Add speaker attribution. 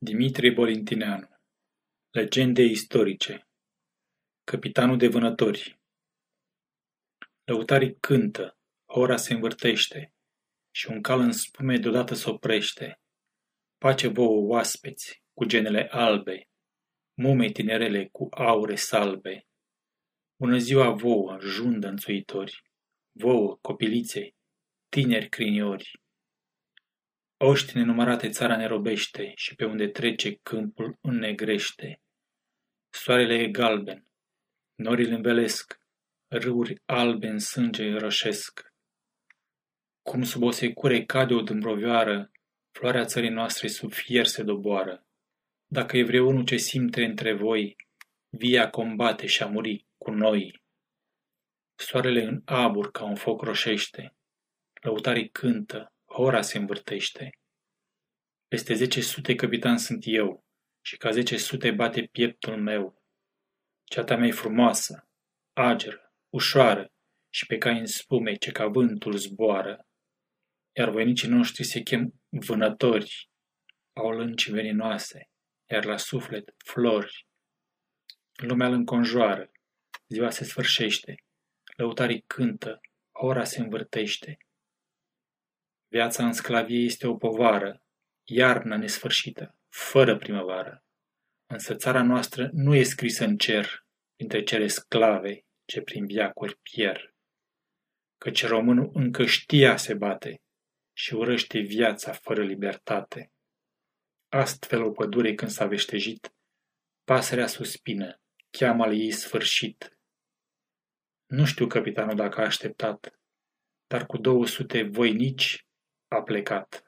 Speaker 1: Dimitrie Bolintineanu Legende istorice Capitanul de vânători Lăutarii cântă, hora se învârtește și un cal în spume deodată se oprește. Pace vouă oaspeți cu genele albe, mume tinerele cu aure salbe. Bună ziua vouă, jundă înțuitori, vouă, copilițe, tineri criniori. Oști nenumărate țara ne robește și pe unde trece câmpul înnegrește. Soarele e galben, norile învelesc, râuri albe în sânge roșesc. Cum sub o secure cade o dâmbrovioară, floarea țării noastre sub fier se doboară. Dacă e vreunul ce simte între voi, via combate și a muri cu noi. Soarele în abur ca un foc roșește, lăutarii cântă, Ora se învârtește. Peste zece sute capitan sunt eu, și ca zece sute bate pieptul meu. Ceata mea e frumoasă, ageră, ușoară, și pe cai în spume ce ca vântul zboară. Iar voinicii noștri se chem vânători, au lânci veninoase, iar la suflet flori. Lumea îl înconjoară, ziua se sfârșește, lăutarii cântă, ora se învârtește. Viața în sclavie este o povară, iarnă nesfârșită, fără primăvară. Însă țara noastră nu e scrisă în cer, printre cele sclave ce prin viacuri pierd. Căci românul încă știa se bate și urăște viața fără libertate. Astfel o pădure când s-a veștejit, pasărea suspină, cheamă-l ei sfârșit. Nu știu, capitanul, dacă a așteptat, dar cu două sute voinici a plecat.